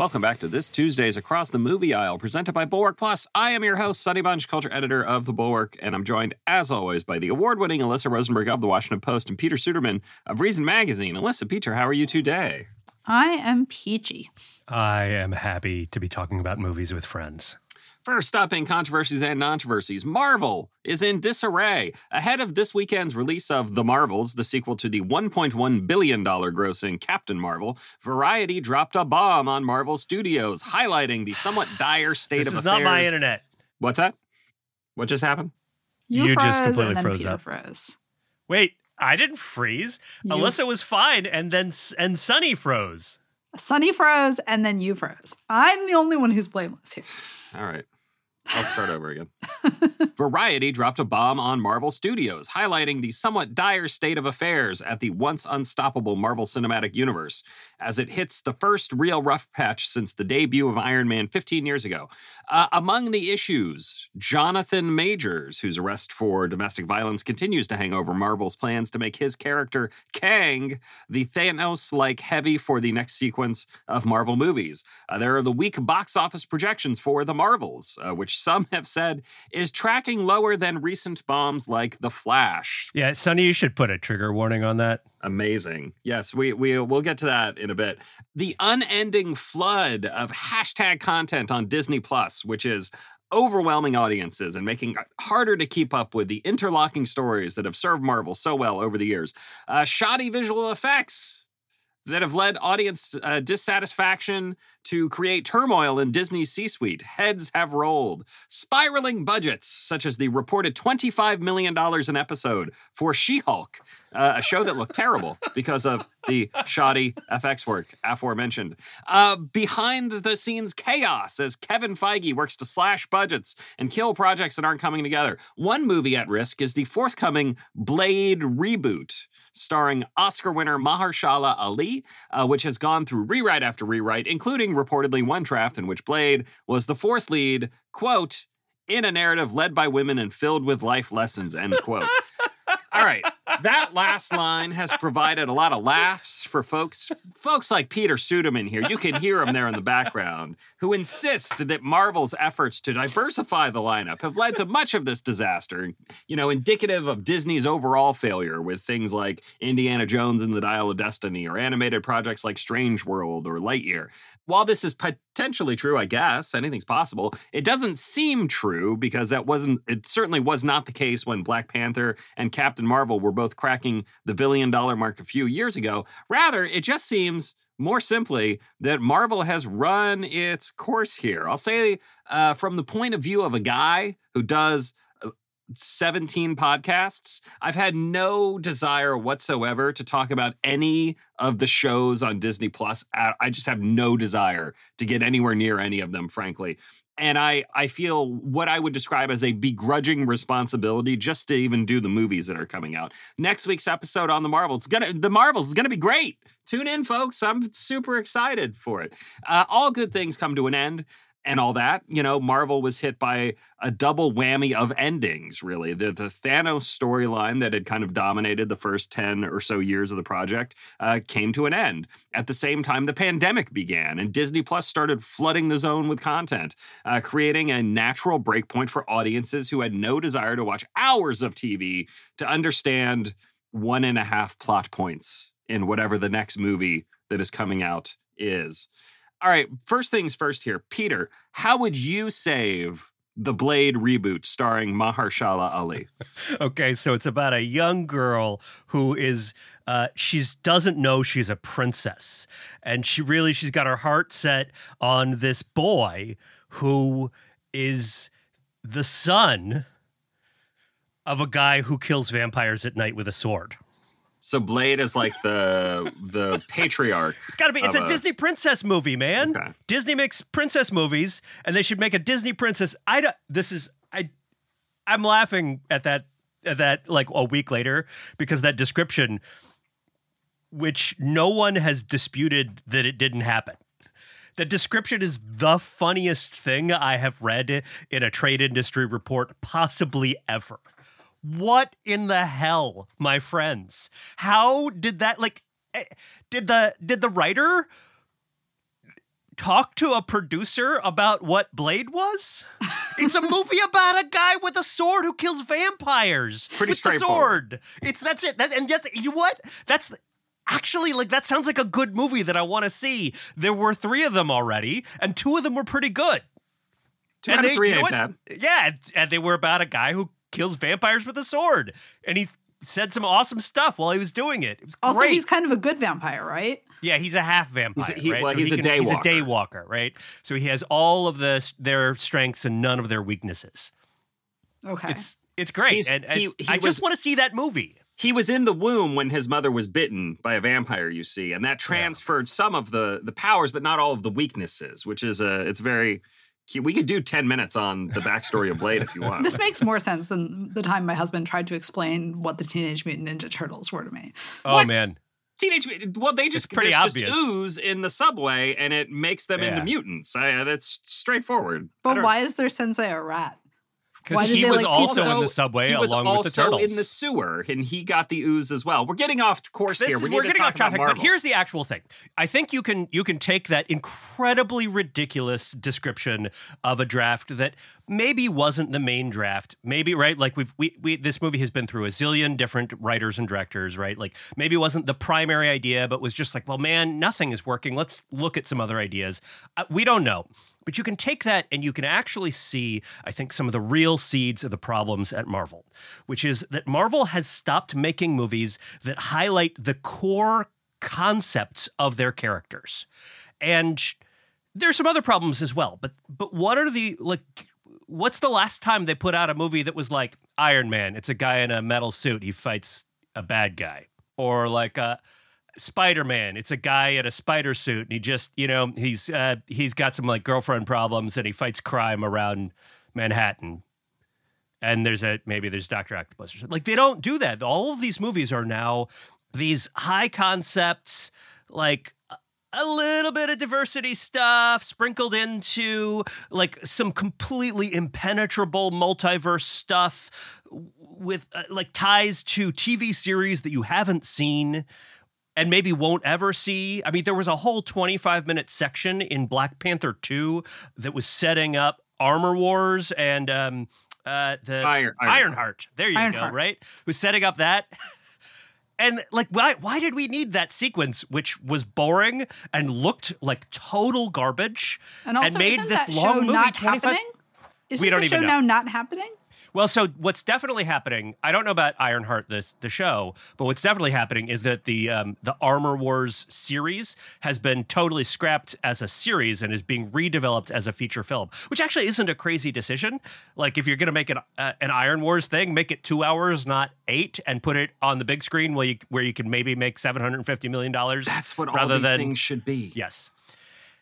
Welcome back to this Tuesday's Across the Movie Aisle, presented by Bulwark Plus. I am your host, Sonny Bunch, culture editor of The Bulwark, and I'm joined, as always, by the award winning Alyssa Rosenberg of The Washington Post and Peter Suderman of Reason Magazine. Alyssa, Peter, how are you today? I am peachy. I am happy to be talking about movies with friends. First up in controversies and controversies, Marvel is in disarray. Ahead of this weekend's release of The Marvels, the sequel to the $1.1 billion grossing Captain Marvel, Variety dropped a bomb on Marvel Studios, highlighting the somewhat dire state This of is affairs. not my internet. What's that? What just happened? You, You froze just completely and then froze Peter up. froze. Wait, I didn't freeze. You- Alyssa was fine, and then and Sonny froze. Sonny froze and then you froze. I'm the only one who's blameless here. All right. I'll start over again. Variety dropped a bomb on Marvel Studios, highlighting the somewhat dire state of affairs at the once unstoppable Marvel Cinematic Universe as it hits the first real rough patch since the debut of Iron Man 15 years ago. Uh, among the issues, Jonathan Majors, whose arrest for domestic violence continues to hang over Marvel's plans to make his character, Kang, the Thanos like heavy for the next sequence of Marvel movies. Uh, there are the weak box office projections for The Marvels, uh, which some have said is tracking lower than recent bombs like The Flash. Yeah, Sonny, you should put a trigger warning on that. Amazing. Yes, we we we'll get to that in a bit. The unending flood of hashtag content on Disney Plus, which is overwhelming audiences and making it harder to keep up with the interlocking stories that have served Marvel so well over the years. Uh, shoddy visual effects that have led audience uh, dissatisfaction to create turmoil in Disney's C suite. Heads have rolled. Spiraling budgets, such as the reported $25 million an episode for She Hulk, uh, a show that looked terrible because of the shoddy FX work aforementioned. Uh, behind the scenes chaos as Kevin Feige works to slash budgets and kill projects that aren't coming together. One movie at risk is the forthcoming Blade reboot starring Oscar winner Mahershala Ali, uh, which has gone through rewrite after rewrite, including reportedly one draft in which Blade was the fourth lead, quote, in a narrative led by women and filled with life lessons, end quote. All right. That last line has provided a lot of laughs for folks folks like Peter Suderman here. You can hear him there in the background, who insist that Marvel's efforts to diversify the lineup have led to much of this disaster, you know, indicative of Disney's overall failure with things like Indiana Jones and the Dial of Destiny or animated projects like Strange World or Lightyear. While this is potentially true, I guess, anything's possible, it doesn't seem true because that wasn't, it certainly was not the case when Black Panther and Captain Marvel were both cracking the billion dollar mark a few years ago. Rather, it just seems more simply that Marvel has run its course here. I'll say, uh, from the point of view of a guy who does 17 podcasts, I've had no desire whatsoever to talk about any of the shows on Disney Plus. I just have no desire to get anywhere near any of them, frankly. And I, I feel what I would describe as a begrudging responsibility just to even do the movies that are coming out. Next week's episode on the Marvel, it's gonna the Marvels is gonna be great. Tune in, folks. I'm super excited for it. Uh, all good things come to an end and all that. You know, Marvel was hit by a double whammy of endings, really. The, the Thanos storyline that had kind of dominated the first 10 or so years of the project uh, came to an end. At the same time, the pandemic began, and Disney Plus started flooding the zone with content, uh, creating a natural breakpoint for audiences who had no desire to watch hours of TV to understand one and a half plot points in whatever the next movie that is coming out is. All right, first things first here. Peter, how would you save the Blade reboot starring Mahershala Ali? Okay, so it's about a young girl who is uh she's doesn't know she's a princess. And she really she's got her heart set on this boy who is the son of a guy who kills vampires at night with a sword. So Blade is like the the patriarch. It's got to be. It's of a Disney princess movie, man. Okay. Disney makes princess movies, and they should make a Disney princess. I don't. This is I. I'm laughing at that. At that, like a week later, because that description, which no one has disputed that it didn't happen. The description is the funniest thing I have read in a trade industry report, possibly ever. What in the hell, my friends? How did that like? eh, Did the did the writer talk to a producer about what Blade was? It's a movie about a guy with a sword who kills vampires. Pretty with the straightforward. sword. It's that's it. That, and yet, you know what? That's actually like that sounds like a good movie that I want to see. There were three of them already, and two of them were pretty good. Two And out of three you know ain't bad. Yeah, and- and they were about a guy who kills vampires with a sword, and he said some awesome stuff while he was doing it. It was Also, great. he's kind of a good vampire, right? Yeah, he's a half vampire. He's a- he- right? well, he's a He's a day walker, right? So he has all of the their strengths and none of their weaknesses. Okay. It's it's great, He's- and, and he- he I was- just want to see that movie. He was in the womb when his mother was bitten by a vampire, you see, and that transferred some of the the powers, but not all of the weaknesses, which is a it's very cute. We could do 10 minutes on the backstory of Blade if you want. this makes more sense than the time my husband tried to explain what the Teenage Mutant Ninja Turtles were to me. Oh What? man, Teenage Mut- well, they just pretty obvious. just ooze in the subway, and it makes them into mutants. I, that's straightforward. But don't- why is their sensei a rat? Why because did he they, was like, also in the subway he was along also with the turtles. in the sewer, and he got the ooze as well. We're getting off course This here. is, We to getting off topic, but here's the actual thing. I think you can you can take that incredibly ridiculous description of a draft that maybe wasn't the main draft. Maybe right, like we've we, we this movie has been through a zillion different writers and directors, right? Like maybe it wasn't the primary idea, but was just like, well, man, nothing is working. Let's look at some other ideas. Uh, we don't know. But you can take that and you can actually see, I think, some of the real seeds of the problems at Marvel, which is that Marvel has stopped making movies that highlight the core concepts of their characters. And there's some other problems as well. But but what are the like what's the last time they put out a movie that was like Iron Man? It's a guy in a metal suit, he fights a bad guy. Or like uh Spider Man. It's a guy in a spider suit, and he just, you know, he's uh, he's got some like girlfriend problems, and he fights crime around Manhattan. And there's a maybe there's Doctor Octopus or something. Like they don't do that. All of these movies are now these high concepts, like a- little bit of diversity stuff sprinkled into like some completely impenetrable multiverse stuff with uh, like ties to TV series that you haven't seen and maybe won't ever see. I mean, there was a whole 25 minute section in Black Panther 2 that was setting up Armor Wars and um, uh, the Iron- Iron- Ironheart. There you go, right? Who's setting up that. And like, why why did we need that sequence, which was boring and looked like total garbage, And also, made isn't this that long show movie not 25 happening? Isn't don't the show even know. now not happening? Well, so what's definitely happening? I don't know about Ironheart, this the show, but what's definitely happening is that the um, the Armor Wars series has been totally scrapped as a series and is being redeveloped as a feature film, which actually isn't a crazy decision. Like if you're going to make an uh, an Iron Wars thing, make it two hours, not eight, and put it on the big screen where you where you can maybe make seven hundred and fifty million dollars. That's what all these than things should be. Yes.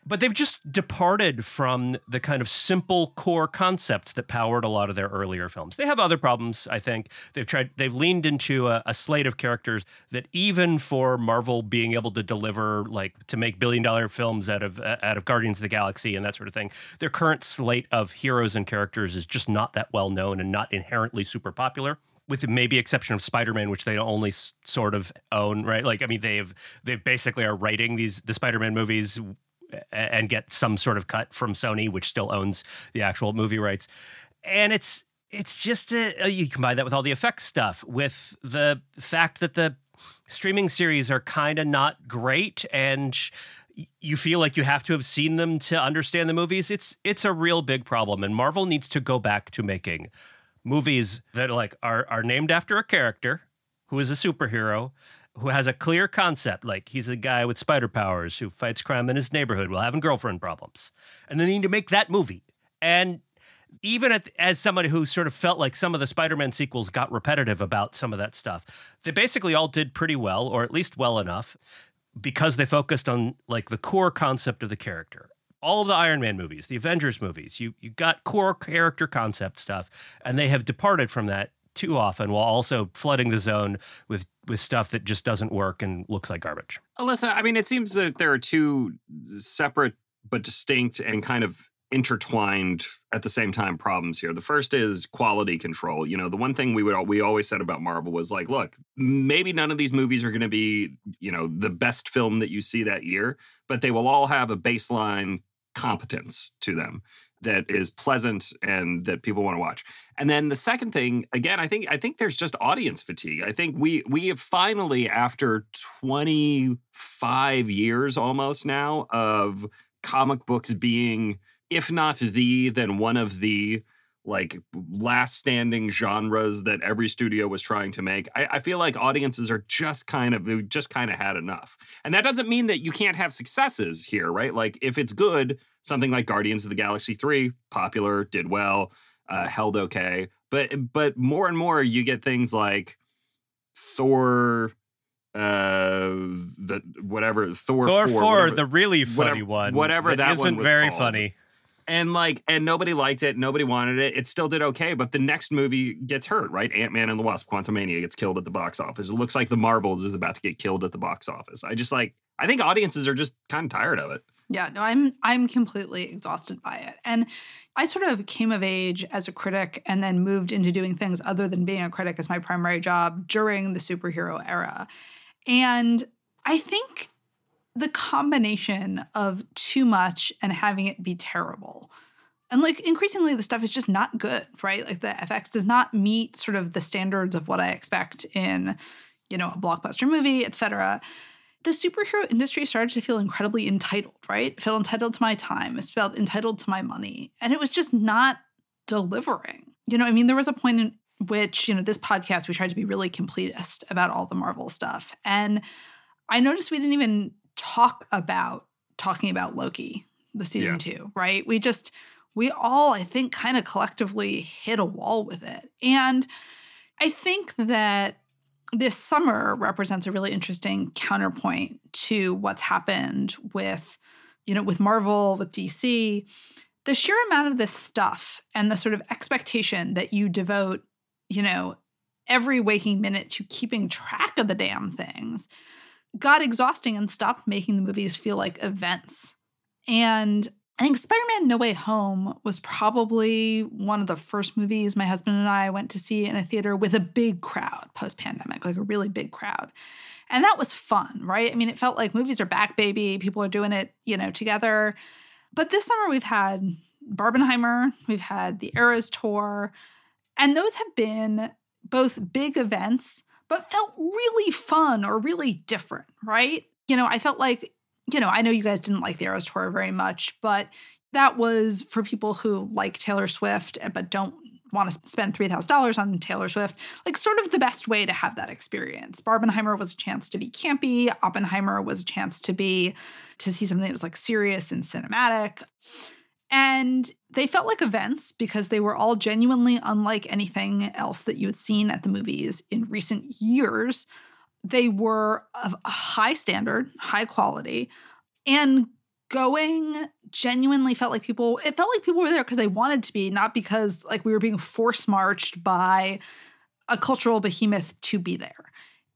But they've just departed from the kind of simple core concepts that powered a lot of their earlier films. They have other problems, I think. They've tried they've leaned into a, a slate of characters that even for Marvel being able to deliver like to make billion dollar films out of uh, out of Guardians of the Galaxy and that sort of thing, their current slate of heroes and characters is just not that well known and not inherently super popular with maybe exception of Spider-Man, which they only sort of own, right? Like, I mean, they've they basically are writing these the Spider-Man movies and get some sort of cut from Sony, which still owns the actual movie rights. And it's it's just a, you combine that with all the effects stuff, with the fact that the streaming series are kind of not great, and you feel like you have to have seen them to understand the movies. It's it's a real big problem, and Marvel needs to go back to making movies that like are are named after a character who is a superhero who has a clear concept like he's a guy with spider powers who fights crime in his neighborhood while having girlfriend problems. And they need to make that movie. And even at, as somebody who sort of felt like some of the spider-man sequels got repetitive about some of that stuff they basically all did pretty well or at least well enough because they focused on like the core concept of the character. All of the Iron Man movies, the Avengers movies, you you got core character concept stuff, and they have departed from that too often, while also flooding the zone with with stuff that just doesn't work and looks like garbage. Alyssa, I mean, it seems that there are two separate but distinct and kind of intertwined at the same time problems here. The first is quality control. You know, the one thing we would we always said about Marvel was like, look, maybe none of these movies are going to be, you know, the best film that you see that year, but they will all have a baseline competence to them that is pleasant and that people want to watch. And then the second thing, again, I think I think there's just audience fatigue. I think we we have finally, after 25 years almost now of comic books being, if not the, then one of the like last standing genres that every studio was trying to make. I, I feel like audiences are just kind of they just kind of had enough. And that doesn't mean that you can't have successes here, right? Like if it's good, something like Guardians of the Galaxy 3, popular, did well, uh, held okay. But but more and more you get things like Thor uh the whatever Thor, Thor 4, 4, whatever- the really funny whatever- one. whatever that, that isn't very called. funny. and like and nobody liked it nobody wanted it it still did okay but the next movie gets hurt right ant-man and the wasp quantumania gets killed at the box office it looks like the marvels is about to get killed at the box office i just like i think audiences are just kind of tired of it Yeah, no, I'm I'm completely exhausted by it. And I sort of came of age as a critic and then moved into doing things other than being a critic as my primary job during the superhero era. And I think the combination of too much and having it be terrible. And like increasingly the stuff is just not good, right? Like the FX does not meet sort of the standards of what I expect in, you know, a blockbuster movie, et cetera the superhero industry started to feel incredibly entitled, right? It felt entitled to my time. It felt entitled to my money. And it was just not delivering. You know, I mean, there was a point in which, you know, this podcast, we tried to be really completist about all the Marvel stuff. And I noticed we didn't even talk about talking about Loki, the season Yeah. two, right? We just, we all, I think, kind of collectively hit a wall with it. And I think that this summer represents a really interesting counterpoint to what's happened with you know with marvel with dc the sheer amount of this stuff and the sort of expectation that you devote you know every waking minute to keeping track of the damn things got exhausting and stopped making the movies feel like events. And I think Spider Man No Way Home was probably one of the first movies my husband and I went to see in a theater with a big crowd post pandemic, like a really big crowd. And that was fun, right? I mean, it felt like movies are back, baby. People are doing it, you know, together. But this summer we've had Barbenheimer, we've had the Eras Tour, and those have been both big events, but felt really fun or really different, right? You know, I felt like you know, I know you guys didn't like the Eras Tour very much, but that was for people who like Taylor Swift eh, but don't want to spend $3,000 on Taylor Swift, like sort of the best way to have that experience. Barbenheimer was a chance to be campy, Oppenheimer was a chance to be to see something that was like serious and cinematic. And they felt like events because they were all genuinely unlike anything else that you had seen at the movies in recent years they were of a high standard, high quality, and going genuinely felt like people it felt like people were there because they wanted to be, not because like we were being force marched by a cultural behemoth to be there.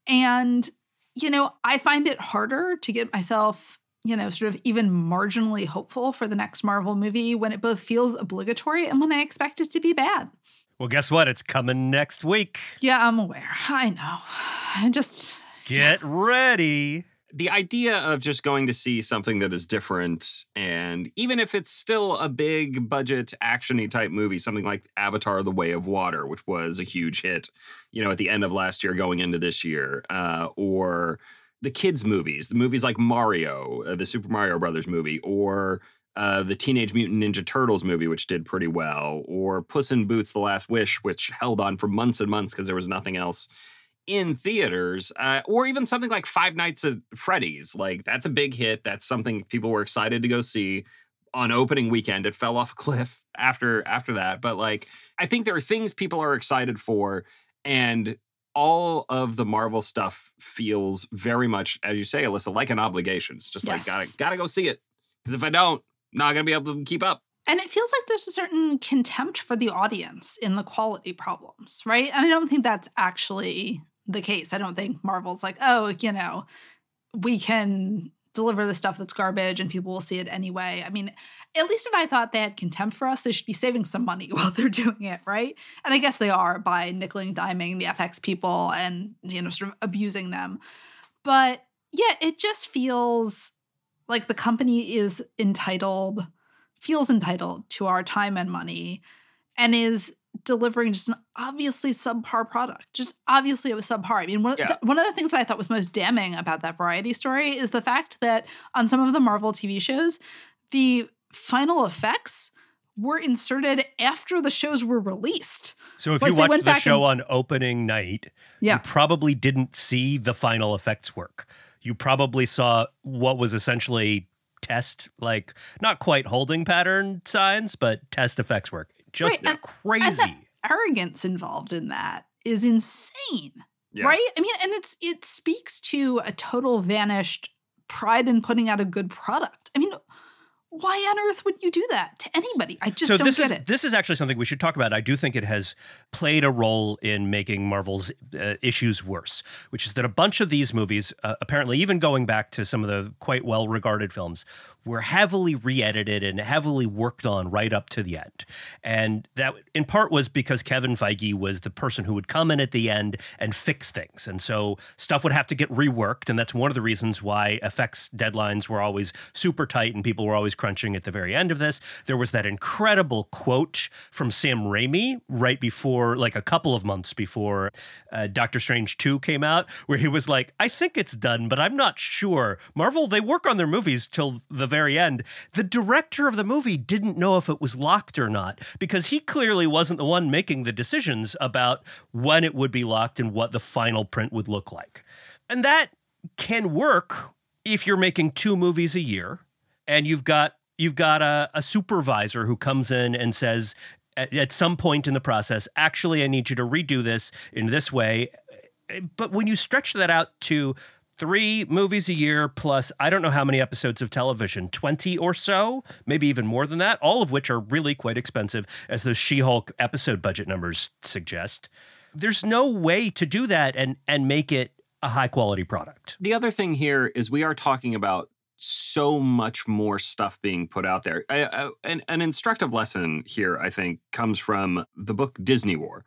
And you know, I find it harder to get myself, you know, sort of even marginally hopeful for the next Marvel movie when it both feels obligatory and when I expect it to be bad. Well, guess what? It's coming next week. Yeah, I'm aware. I know. I just Get ready. the idea of just going to see something that is different and even if it's still a big budget actiony type movie something like avatar the way of water which was a huge hit you know at the end of last year going into this year uh, or the kids movies the movies like mario uh, the super mario brothers movie or uh, the Teenage Mutant Ninja Turtles movie, which did pretty well, or Puss in Boots: The Last Wish, which held on for months and months because there was nothing else in theaters, uh, or even something like Five Nights at Freddy's. Like that's a big hit. That's something people were excited to go see on opening weekend. It fell off a cliff after after that, but like I think there are things people are excited for, and all of the Marvel stuff feels very much, as you say, Alyssa, like an obligation. It's just Yes. like gotta gotta go see it because if I don't, not gonna be able to keep up. And it feels like there's a certain contempt for the audience in the quality problems, right? And I don't think that's actually the case. I don't think Marvel's like, oh, you know, we can deliver the stuff that's garbage and people will see it anyway. I mean, at least if I thought they had contempt for us, they should be saving some money while they're doing it, right? And I guess they are by nickel and diming the FX people and, you know, sort of abusing them. But yeah, it just feels like the company is entitled feels entitled to our time and money and is delivering just an obviously subpar product. Just obviously it was subpar. I mean, one, Yeah. th- one of the things that I thought was most damning about that variety story is the fact that on some of the Marvel TV shows, the final effects were inserted after the shows were released. So if Like, you watched the show on opening night, Yeah. you probably didn't see the final effects work. You probably saw what was essentially test, like not quite holding pattern signs, but test effects work. Just Right, and- And crazy. the arrogance involved in that is insane. Yeah. Right? I mean, and it's it speaks to a total vanished pride in putting out a good product. I mean, why on earth would you do that to anybody? I just so don't this get is it. this is actually something we should talk about. I do think it has played a role in making Marvel's uh, issues worse, which is that a bunch of these movies, uh, apparently even going back to some of the quite well regarded films, were heavily re-edited and heavily worked on right up to the end. And that in part was because Kevin Feige was the person who would come in at the end and fix things. And so stuff would have to get reworked and that's one of the reasons why effects deadlines were always super tight and people were always crunching at the very end of this. There was that incredible quote from Sam Raimi right before like a couple of months before uh, Doctor Strange 2 came out where he was like, "I think it's done, but I'm not sure." Marvel they work on their movies till the very end. The director of the movie didn't know if it was locked or not because he clearly wasn't the one making the decisions about when it would be locked and what the final print would look like. And that can work if you're making two movies a year and you've got you've got a, a supervisor who comes in and says at, at some point in the process, actually, I need you to redo this in this way. But when you stretch that out to three movies a year plus I don't know how many episodes of television, 20 or so, maybe even more than that, all of which are really quite expensive, as those She Hulk episode budget numbers suggest. There's no way to do that and and make it a high quality product. The other thing here is we are talking about so much more stuff being put out there. I, I, an, an instructive lesson here, I think, comes from the book Disney War,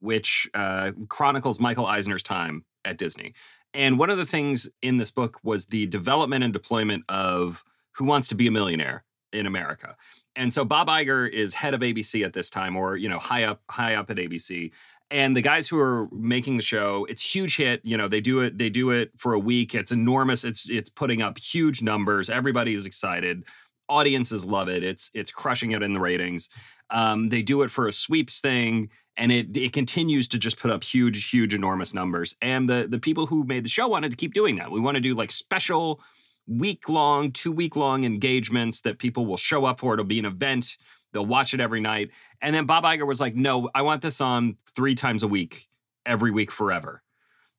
which uh, chronicles Michael Eisner's time at Disney. And one of the things in this book was the development and deployment of Who Wants to Be a Millionaire in America. And so Bob Iger is head of ABC at this time, or you know, high up, high up at ABC. And the guys who are making the show, it's huge hit. You know, they do it, they do it for a week. It's enormous. It's it's putting up huge numbers. Everybody is excited. Audiences love it. It's it's crushing it in the ratings. Um, they do it for a sweeps thing, and it it continues to just put up huge, huge, enormous numbers. And the the people who made the show wanted to keep doing that. We want to do like special week long, two week long engagements that people will show up for. It'll be an event. They'll watch it every night. And then Bob Iger was like, no, I want this on three times a week, every week forever.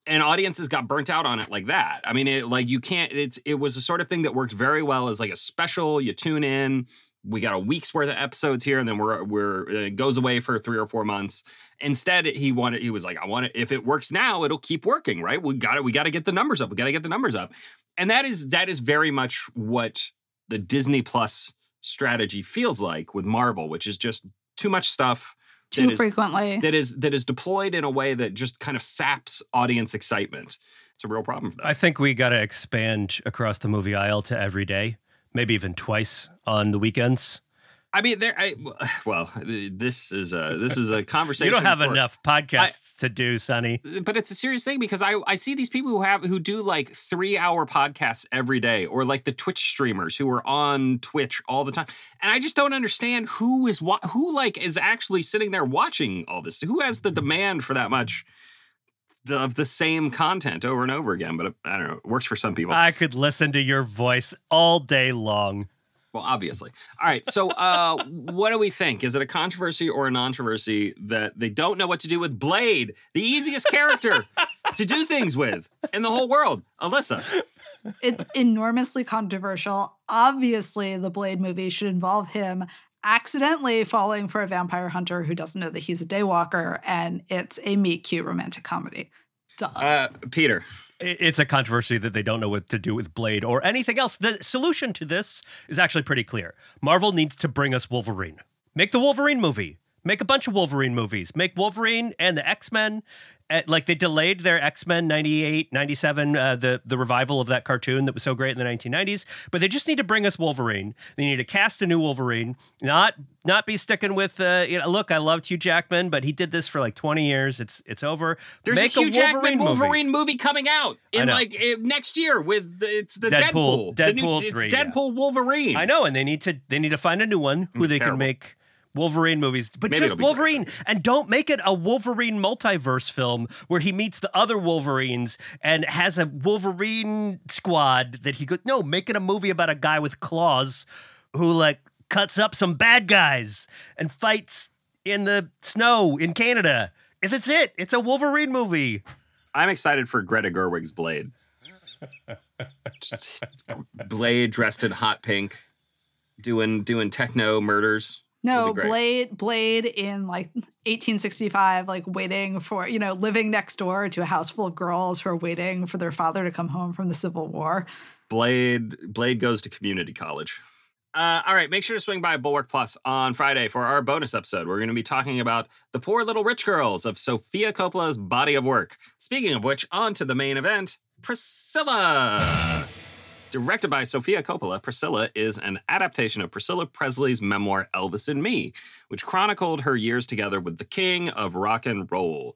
And audiences got burnt out on it like that. I mean, it like you can't, it's it was the sort of thing that worked very well as like a special. You tune in, we got a week's worth of episodes here, and then we're we're it goes away for three or four months. Instead, he wanted he was like, I want it. If it works now, it'll keep working, right? We got it. We got to get the numbers up. We got to get the numbers up, and that is that is very much what the Disney Plus strategy feels like with Marvel, which is just too much stuff. Too that is- frequently. that is that is deployed in a way that just kind of saps audience excitement. It's a real problem for them. I think we got to expand across the movie aisle to every day, maybe even twice on the weekends. I mean, there. I, well, this is a this is a conversation. You don't have for- enough podcasts to do, Sonny. but it's a serious thing because I I see these people who have who do like three hour podcasts every day, or like the Twitch streamers who are on Twitch all the time, and I just don't understand who is what who like is actually sitting there watching all this. Who has the demand for that much? The- Of the same content over and over again, but I don't know. It works for some people. I could listen to your voice all day long. Well, obviously. All right. So, uh, what do we think? Is it a controversy or a controversy that they don't know what to do with Blade, the easiest character to do things with in the whole world? Alyssa. it's enormously controversial. Obviously, the Blade movie should involve him accidentally falling for a vampire hunter who doesn't know that he's a daywalker, and it's a meet cute romantic comedy. Duh. Uh, Peter. It's a controversy that they don't know what to do with Blade or anything else. The solution to this is actually pretty clear. Marvel needs to bring us Wolverine. Make the Wolverine movie. Make a bunch of Wolverine movies. Make Wolverine and the X Men. Like they delayed their X Men 98, 97, uh, the, the revival of that cartoon that was so great in the 1990s. But they just need to bring us Wolverine. They need to cast a new Wolverine, not not be sticking with, uh, you know, look, I loved Hugh Jackman, but he did this for like 20 years. It's it's over. There's Make a Hugh Jackman movie. Wolverine movie coming out in like eh, next year with the, it's the Deadpool- Deadpool. The new- Deadpool it's 3, yeah. Deadpool Wolverine. I know, and they need to they need to find a new one who Mm, they terrible. can make Wolverine movies, but Maybe just Wolverine, and don't make it a Wolverine multiverse film where he meets the other Wolverines and has a Wolverine squad that he could. No, make it a movie about a guy with claws who like cuts up some bad guys and fights in the snow in Canada. And that's it. It's a Wolverine movie. I'm excited for Greta Gerwig's Blade. Just Blade dressed in hot pink, doing doing techno murders. No, Would be great. Blade Blade in like 1865, like waiting for, you know, living next door to a house full of girls who are waiting for their father to come home from the Civil War. Blade Blade goes to community college. Uh, all right, make sure to swing by Bulwark Plus on Friday for our bonus episode. We're going to be talking about the poor little rich girls of Sofia Coppola's body of work. Speaking of which, on to the main event Priscilla. Directed by Sofia Coppola, Priscilla is an adaptation of Priscilla Presley's memoir Elvis and Me, which chronicled her years together with the king of rock and roll.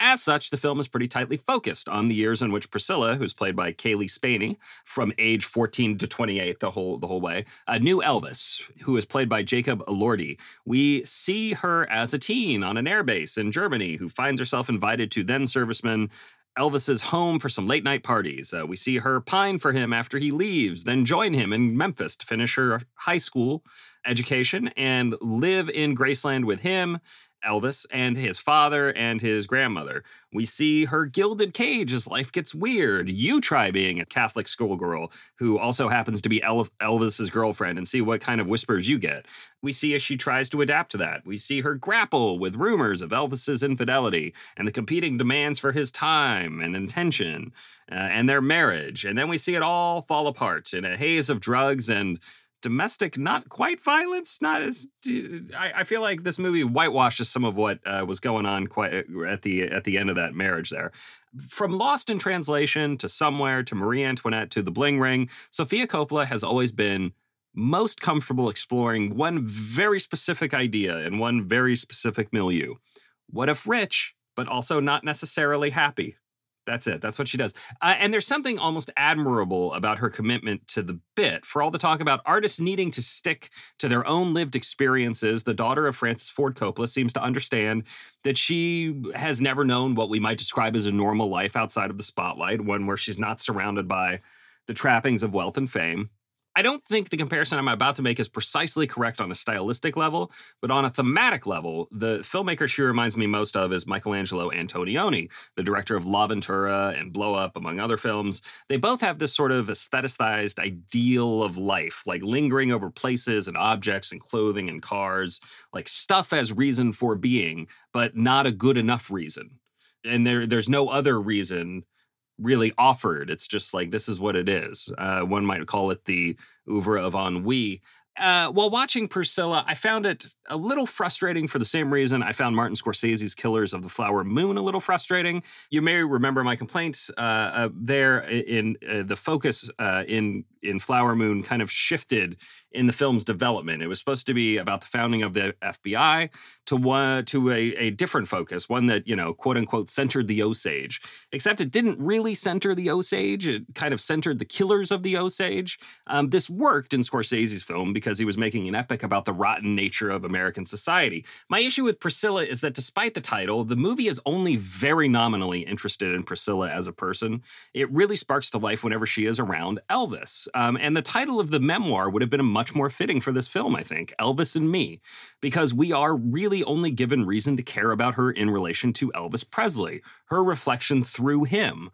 As such, the film is pretty tightly focused on the years in which Priscilla, who's played by Cailee Spaeny, from age 14 to 28 the whole the whole way, a new Elvis, who is played by Jacob Elordi. We see her as a teen on an airbase in Germany who finds herself invited to then serviceman Elvis's home for some late night parties. Uh, we see her pine for him after he leaves, then join him in Memphis to finish her high school education and live in Graceland with him, Elvis, and his father and his grandmother. We see her gilded cage as life gets weird. You try being a Catholic schoolgirl who also happens to be El- Elvis's girlfriend and see what kind of whispers you get. We see as she tries to adapt to that. We see her grapple with rumors of Elvis's infidelity and the competing demands for his time and attention uh, and their marriage. And then we see it all fall apart in a haze of drugs and domestic, not quite violence. Not as I, I feel like this movie whitewashes some of what uh, was going on quite at the at the end of that marriage there. From Lost in Translation to Somewhere to Marie Antoinette to The Bling Ring, Sofia Coppola has always been most comfortable exploring one very specific idea in one very specific milieu. What if rich, but also not necessarily happy? That's it. That's what she does. Uh, and there's something almost admirable about her commitment to the bit. For all the talk about artists needing to stick to their own lived experiences, the daughter of Francis Ford Coppola seems to understand that she has never known what we might describe as a normal life outside of the spotlight, one where she's not surrounded by the trappings of wealth and fame. I don't think the comparison I'm about to make is precisely correct on a stylistic level, but on a thematic level, the filmmaker she reminds me most of is Michelangelo Antonioni, the director of L'Avventura and Blow Up, among other films. They both have this sort of aestheticized ideal of life, like lingering over places and objects and clothing and cars, like stuff as reason for being, but not a good enough reason. And there, there's no other reason really offered. It's just like this is what it is. Uh, one might call it the oeuvre of ennui. Uh, while watching Priscilla, I found it a little frustrating for the same reason I found Martin Scorsese's Killers of the Flower Moon a little frustrating. You may remember my complaint uh, uh, there in uh, the focus uh, in in Flower Moon kind of shifted in the film's development. It was supposed to be about the founding of the FBI to one to a, a different focus, one that you know quote unquote centered the Osage. Except it didn't really center the Osage. It kind of centered the killers of the Osage. Um, this worked in Scorsese's film because he was making an epic about the rotten nature of American society. My issue with Priscilla is that despite the title, the movie is only very nominally interested in Priscilla as a person. It really sparks to life whenever she is around Elvis. Um, and the title of the memoir would have been much more fitting for this film, I think Elvis and Me, because we are really only given reason to care about her in relation to Elvis Presley, her reflection through him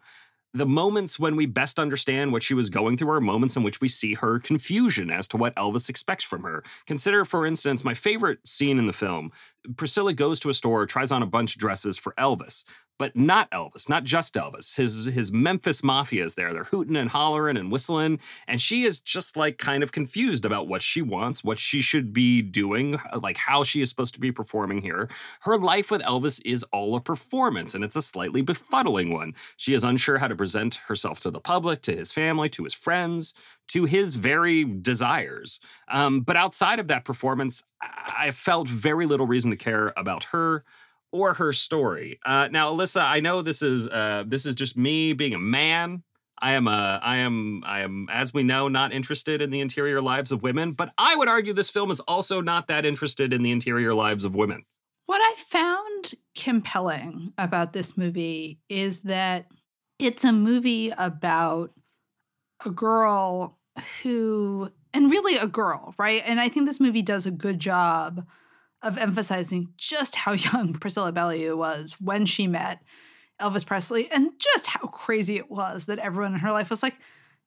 the moments when we best understand what she was going through are moments in which we see her confusion as to what Elvis expects from her. Consider, for instance, my favorite scene in the film Priscilla goes to a store, tries on a bunch of dresses for Elvis, but not Elvis, not just Elvis. His his Memphis Mafia is there. They're hooting and hollering and whistling, and she is just like kind of confused about what she wants, what she should be doing, like how she is supposed to be performing here. Her life with Elvis is all a performance, and it's a slightly befuddling one. She is unsure how to present herself to the public, to his family, to his friends, to his very desires. Um, but outside of that performance, I felt very little reason to care about her or her story. Uh, now, Alyssa, I know this is uh, this is just me being a man. I am a, I am, I am, as we know, not interested in the interior lives of women. But I would argue this film is also not that interested in the interior lives of women. What I found compelling about this movie is that it's a movie about a girl who, and really a girl, right? And I think this movie does a good job of emphasizing just how young Priscilla Beaulieu was when she met Elvis Presley and just how crazy it was that everyone in her life was like,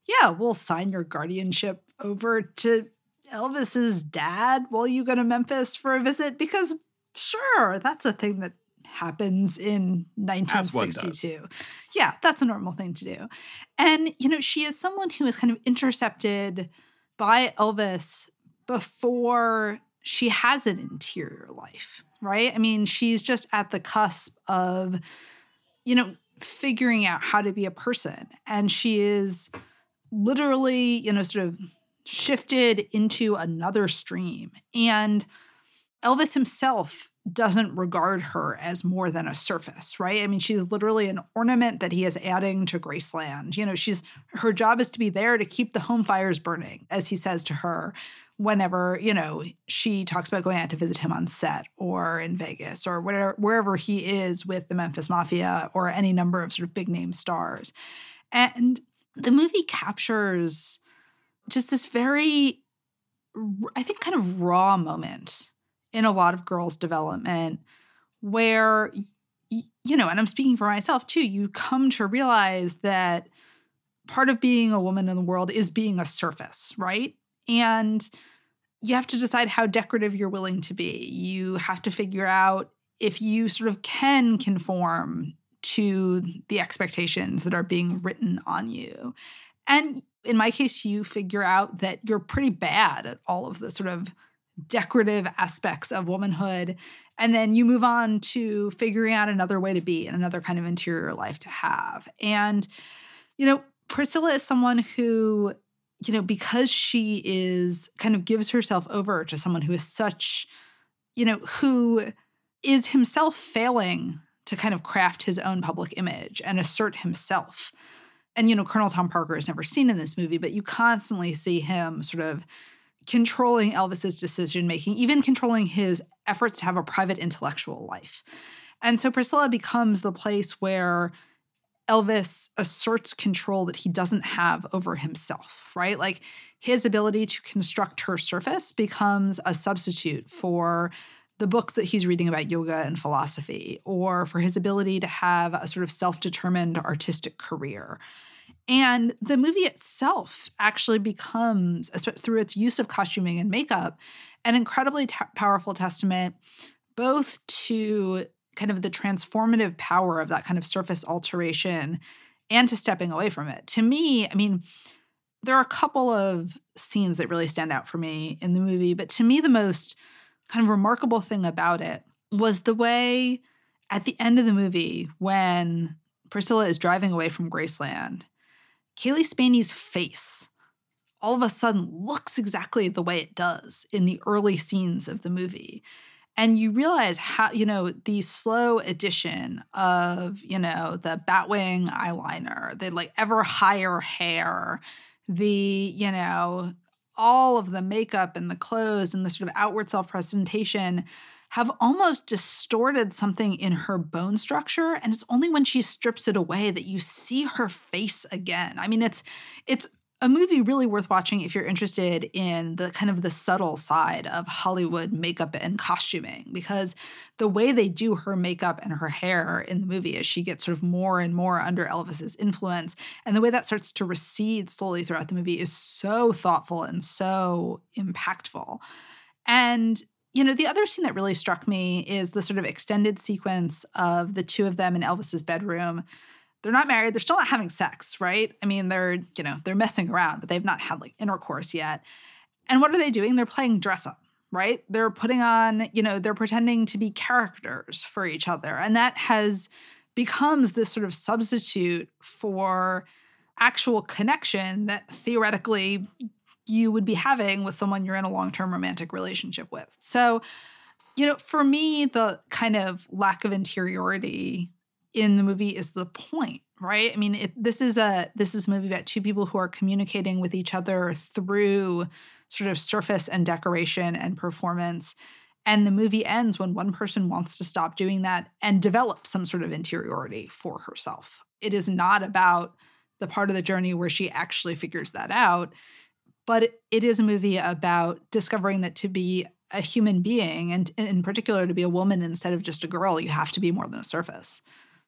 yeah, we'll sign your guardianship over to Elvis's dad while you go to Memphis for a visit because sure, that's a thing that happens in 1962. Yeah, that's a normal thing to do. And you know, she is someone who is kind of intercepted by Elvis before she has an interior life, right? I mean, she's just at the cusp of, you know, figuring out how to be a person. And she is literally, you know, sort of shifted into another stream. And Elvis himself doesn't regard her as more than a surface, right? I mean, she's literally an ornament that he is adding to Graceland. You know, she's her job is to be there to keep the home fires burning, as he says to her whenever, you know, she talks about going out to visit him on set or in Vegas or whatever wherever he is with the Memphis Mafia or any number of sort of big name stars. And the movie captures just this very I think kind of raw moment in a lot of girls' development where you know, and I'm speaking for myself too, you come to realize that part of being a woman in the world is being a surface, right? And you have to decide how decorative you're willing to be. You have to figure out if you sort of can conform to the expectations that are being written on you. And in my case, you figure out that you're pretty bad at all of the sort of decorative aspects of womanhood. And then you move on to figuring out another way to be and another kind of interior life to have. And, you know, Priscilla is someone who you know, because she is kind of gives herself over to someone who is such, you know, who is himself failing to kind of craft his own public image and assert himself. And, you know, Colonel Tom Parker is never seen in this movie, but you constantly see him sort of controlling Elvis's decision making, even controlling his efforts to have a private intellectual life. And so Priscilla becomes the place where Elvis asserts control that he doesn't have over himself, right? Like his ability to construct her surface becomes a substitute for the books that he's reading about yoga and philosophy, or for his ability to have a sort of self determined artistic career. And the movie itself actually becomes, through its use of costuming and makeup, an incredibly t- powerful testament both to kind of the transformative power of that kind of surface alteration and to stepping away from it. To me, I mean, there are a couple of scenes that really stand out for me in the movie, but to me, the most kind of remarkable thing about it was the way at the end of the movie when Priscilla is driving away from Graceland, Cailee Spaeny's face all of a sudden looks exactly the way it does in the early scenes of the movie. And you realize how you know the slow addition of you know the batwing eyeliner the like ever higher hair the you know all of the makeup and the clothes and the sort of outward self presentation have almost distorted something in her bone structure and it's only when she strips it away that you see her face again i mean it's it's a movie really worth watching if you're interested in the kind of the subtle side of Hollywood makeup and costuming because the way they do her makeup and her hair in the movie as she gets sort of more and more under Elvis's influence and the way that starts to recede slowly throughout the movie is so thoughtful and so impactful. And you know, the other scene that really struck me is the sort of extended sequence of the two of them in Elvis's bedroom. They're not married, they're still not having sex, right? I mean, they're, you know, they're messing around, but they've not had like intercourse yet. And what are they doing? They're playing dress up, right? They're putting on, you know, they're pretending to be characters for each other. And that has becomes this sort of substitute for actual connection that theoretically you would be having with someone you're in a long term romantic relationship with. So, you know, for me, the kind of lack of interiority in the movie is the point, right? I mean, it, this is a this is a movie about two people who are communicating with each other through sort of surface and decoration and performance. And the movie ends when one person wants to stop doing that and develop some sort of interiority for herself. It is not about the part of the journey where she actually figures that out but it is a movie about discovering that to be a human being and in particular to be a woman instead of just a girl you have to be more than a surface.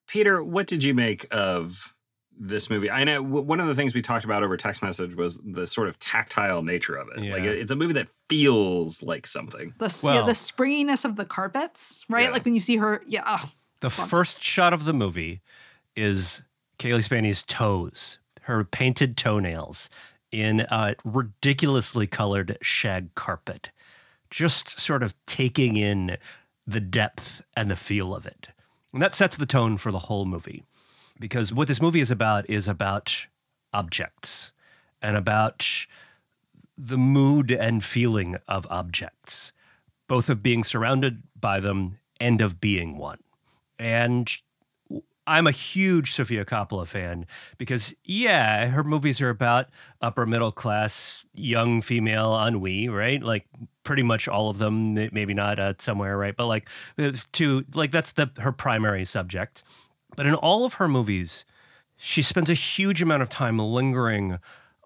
Peter what did you make of this movie? I know one of the things we talked about over text message was the sort of tactile nature of it. Yeah. like it's a movie that feels like something. The, well, yeah, the springiness of the carpets right? Yeah. like when you see her yeah oh, the first shot of the movie is Cailee Spaeny's toes her painted toenails in a ridiculously colored shag carpet, just sort of taking in the depth and the feel of it. And that sets the tone for the whole movie. Because what this movie is about is about objects and about the mood and feeling of objects, both of being surrounded by them and of being one. And I'm a huge Sofia Coppola fan because, yeah, her movies are about upper middle class young female ennui, right? Like pretty much all of them, maybe not uh, somewhere, right? But like to like that's the her primary subject. But in all of her movies, she spends a huge amount of time lingering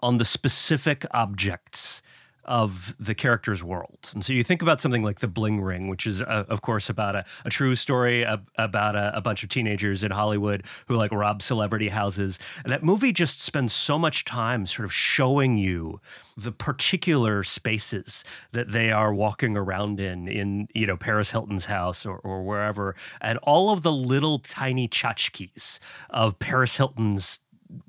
on the specific objects of the characters' worlds. And so you think about something like The Bling Ring, which is, uh, of course, about a, a true story about a, a, bunch of teenagers in Hollywood who like rob celebrity houses. And that movie just spends so much time sort of showing you the particular spaces that they are walking around in, in, you know, Paris Hilton's house or, or wherever, and all of the little tiny tchotchkes of Paris Hilton's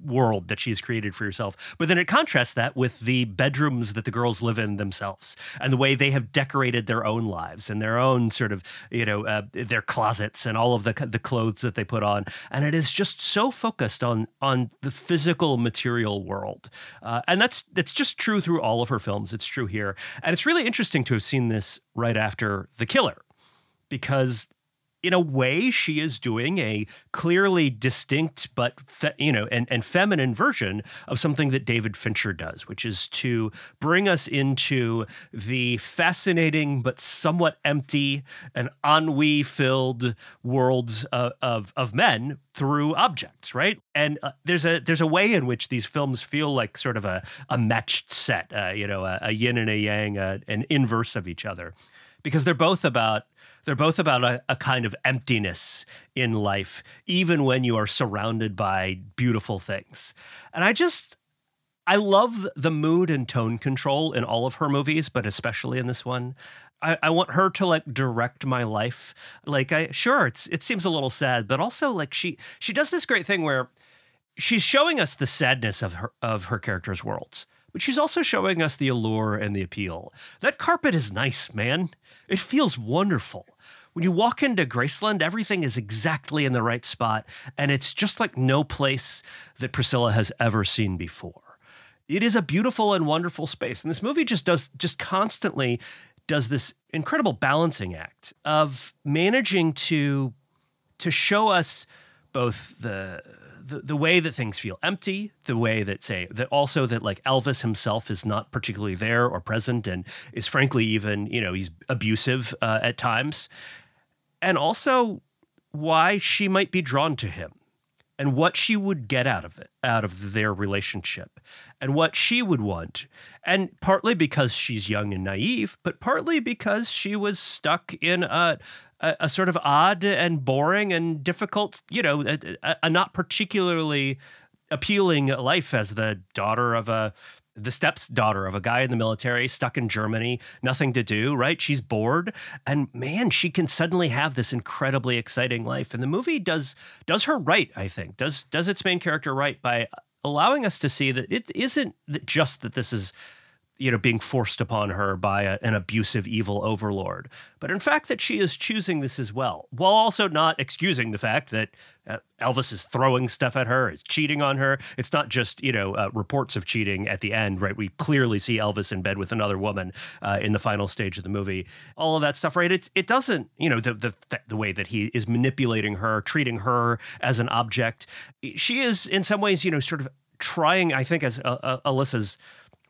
world that she's created for herself. But then it contrasts that with the bedrooms that the girls live in themselves and the way they have decorated their own lives and their own sort of, you know, uh, their closets and all of the the clothes that they put on. And it is just so focused on on the physical material world. Uh, and that's that's just true through all of her films. It's true here. And it's really interesting to have seen this right after The Killer because in a way, she is doing a clearly distinct but fe- you know and, and feminine version of something that David Fincher does, which is to bring us into the fascinating but somewhat empty and ennui-filled worlds of, of, of men through objects, right? And uh, there's a there's a way in which these films feel like sort of a a matched set, uh, you know, a, a, yin and a yang, uh, an inverse of each other, because they're both about they're both about a, a, kind of emptiness in life, even when you are surrounded by beautiful things. And I just, I love the mood and tone control in all of her movies, but especially in this one. I, I want her to like direct my life. Like I sure it's it seems a little sad, but also like she she does this great thing where she's showing us the sadness of her of her characters' worlds but she's also showing us the allure and the appeal. That carpet is nice, man. It feels wonderful. When you walk into Graceland, everything is exactly in the right spot, and it's just like no place that Priscilla has ever seen before. It is a beautiful and wonderful space, and this movie just does just constantly does this incredible balancing act of managing to to show us both the the, the way that things feel empty, the way that say that also that like Elvis himself is not particularly there or present and is frankly even you know he's abusive uh, at times, and also why she might be drawn to him and what she would get out of it out of their relationship and what she would want. And partly because she's young and naive but partly because she was stuck in a a, a sort of odd and boring and difficult, you know, a, a, not particularly appealing life as the daughter of a the stepdaughter of a guy in the military stuck in Germany, nothing to do, right? She's bored and man, she can suddenly have this incredibly exciting life. And the movie does does her right, I think. Does does its main character right by allowing us to see that it isn't just that this is you know being forced upon her by a, an abusive evil overlord. But in fact that she is choosing this as well while also not excusing the fact that uh, elvis is throwing stuff at her is cheating on her. It's not just you know uh, reports of cheating at the end right? We clearly see elvis in bed with another woman uh, in the final stage of the movie. All of that stuff right? It's, it doesn't you know the, the the way that he is manipulating her treating her as an object. She is in some ways you know sort of trying i think as uh, uh, alyssa's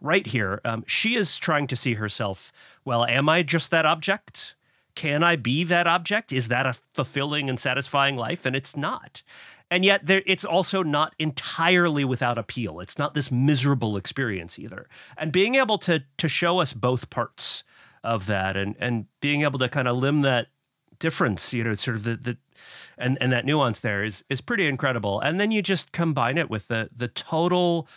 right here. Um, she is trying to see herself. Well, am I just that object? Can I be that object? Is that a fulfilling and satisfying life? And it's not. And yet, there, it's also not entirely without appeal. It's not this miserable experience either. And being able to to show us both parts of that, and and being able to kind of limn that difference, you know, sort of the the and and that nuance there is is pretty incredible. And then you just combine it with the the total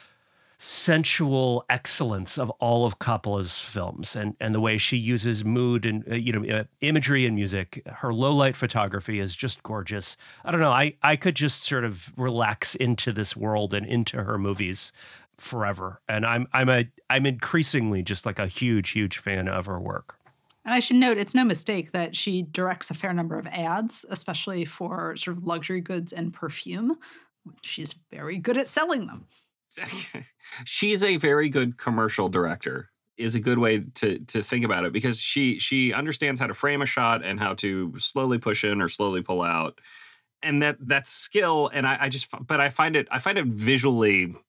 sensual excellence of all of Coppola's films and and the way she uses mood and uh, you know uh, imagery and music her low light photography is just gorgeous i don't know i i could just sort of relax into this world and into her movies forever and i'm i'm a i'm increasingly just like a huge huge fan of her work and I should note, it's no mistake that she directs a fair number of ads, especially for sort of luxury goods and perfume. She's very good at selling them. she's a very good commercial director is a good way to to think about it because she she understands how to frame a shot and how to slowly push in or slowly pull out and that that's skill and I, I just but i find it i find it visually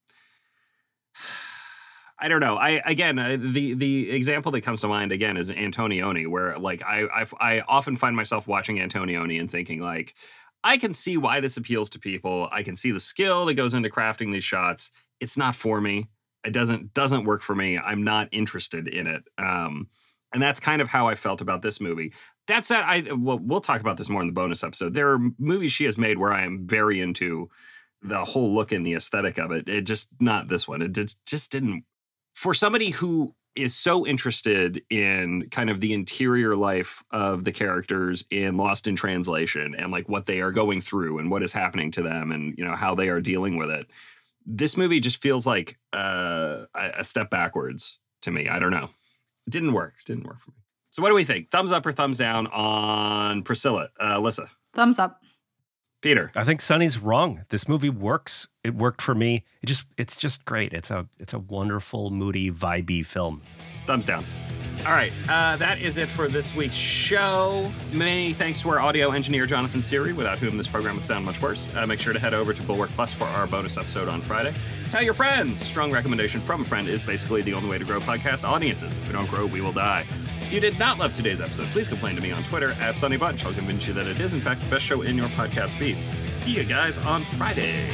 I don't know. I again, the the example that comes to mind again is Antonioni, where like I, I I often find myself watching Antonioni and thinking like, I can see why this appeals to people. I can see the skill that goes into crafting these shots it's not for me. It doesn't doesn't work for me. I'm not interested in it. Um, and that's kind of how I felt about this movie. That said, I well, we'll talk about this more in the bonus episode. There are movies she has made where I am very into the whole look and the aesthetic of it. It just not this one. It did, just didn't. For somebody who is so interested in kind of the interior life of the characters in Lost in Translation and like what they are going through and what is happening to them and you know how they are dealing with it this movie just feels like uh, a step backwards to me. I don't know. It didn't work. Didn't work for me. So what do we think? Thumbs up or thumbs down on Priscilla? Uh, Alyssa? Thumbs up. Peter? I think Sonny's wrong. This movie works. It worked for me. It just it's just great. It's a it's a wonderful, moody, vibey film. Thumbs down. All right, uh, that is it for this week's show. Many thanks to our audio engineer, Jonathan Siri, without whom this program would sound much worse. Uh, make sure to head over to Bulwark Plus for our bonus episode on Friday. Tell your friends. A strong recommendation from a friend is basically the only way to grow podcast audiences. If we don't grow, we will die. If you did not love today's episode, please complain to me on Twitter at Sonny Bunch. I'll convince you that it is, in fact, the best show in your podcast feed. See you guys on Friday.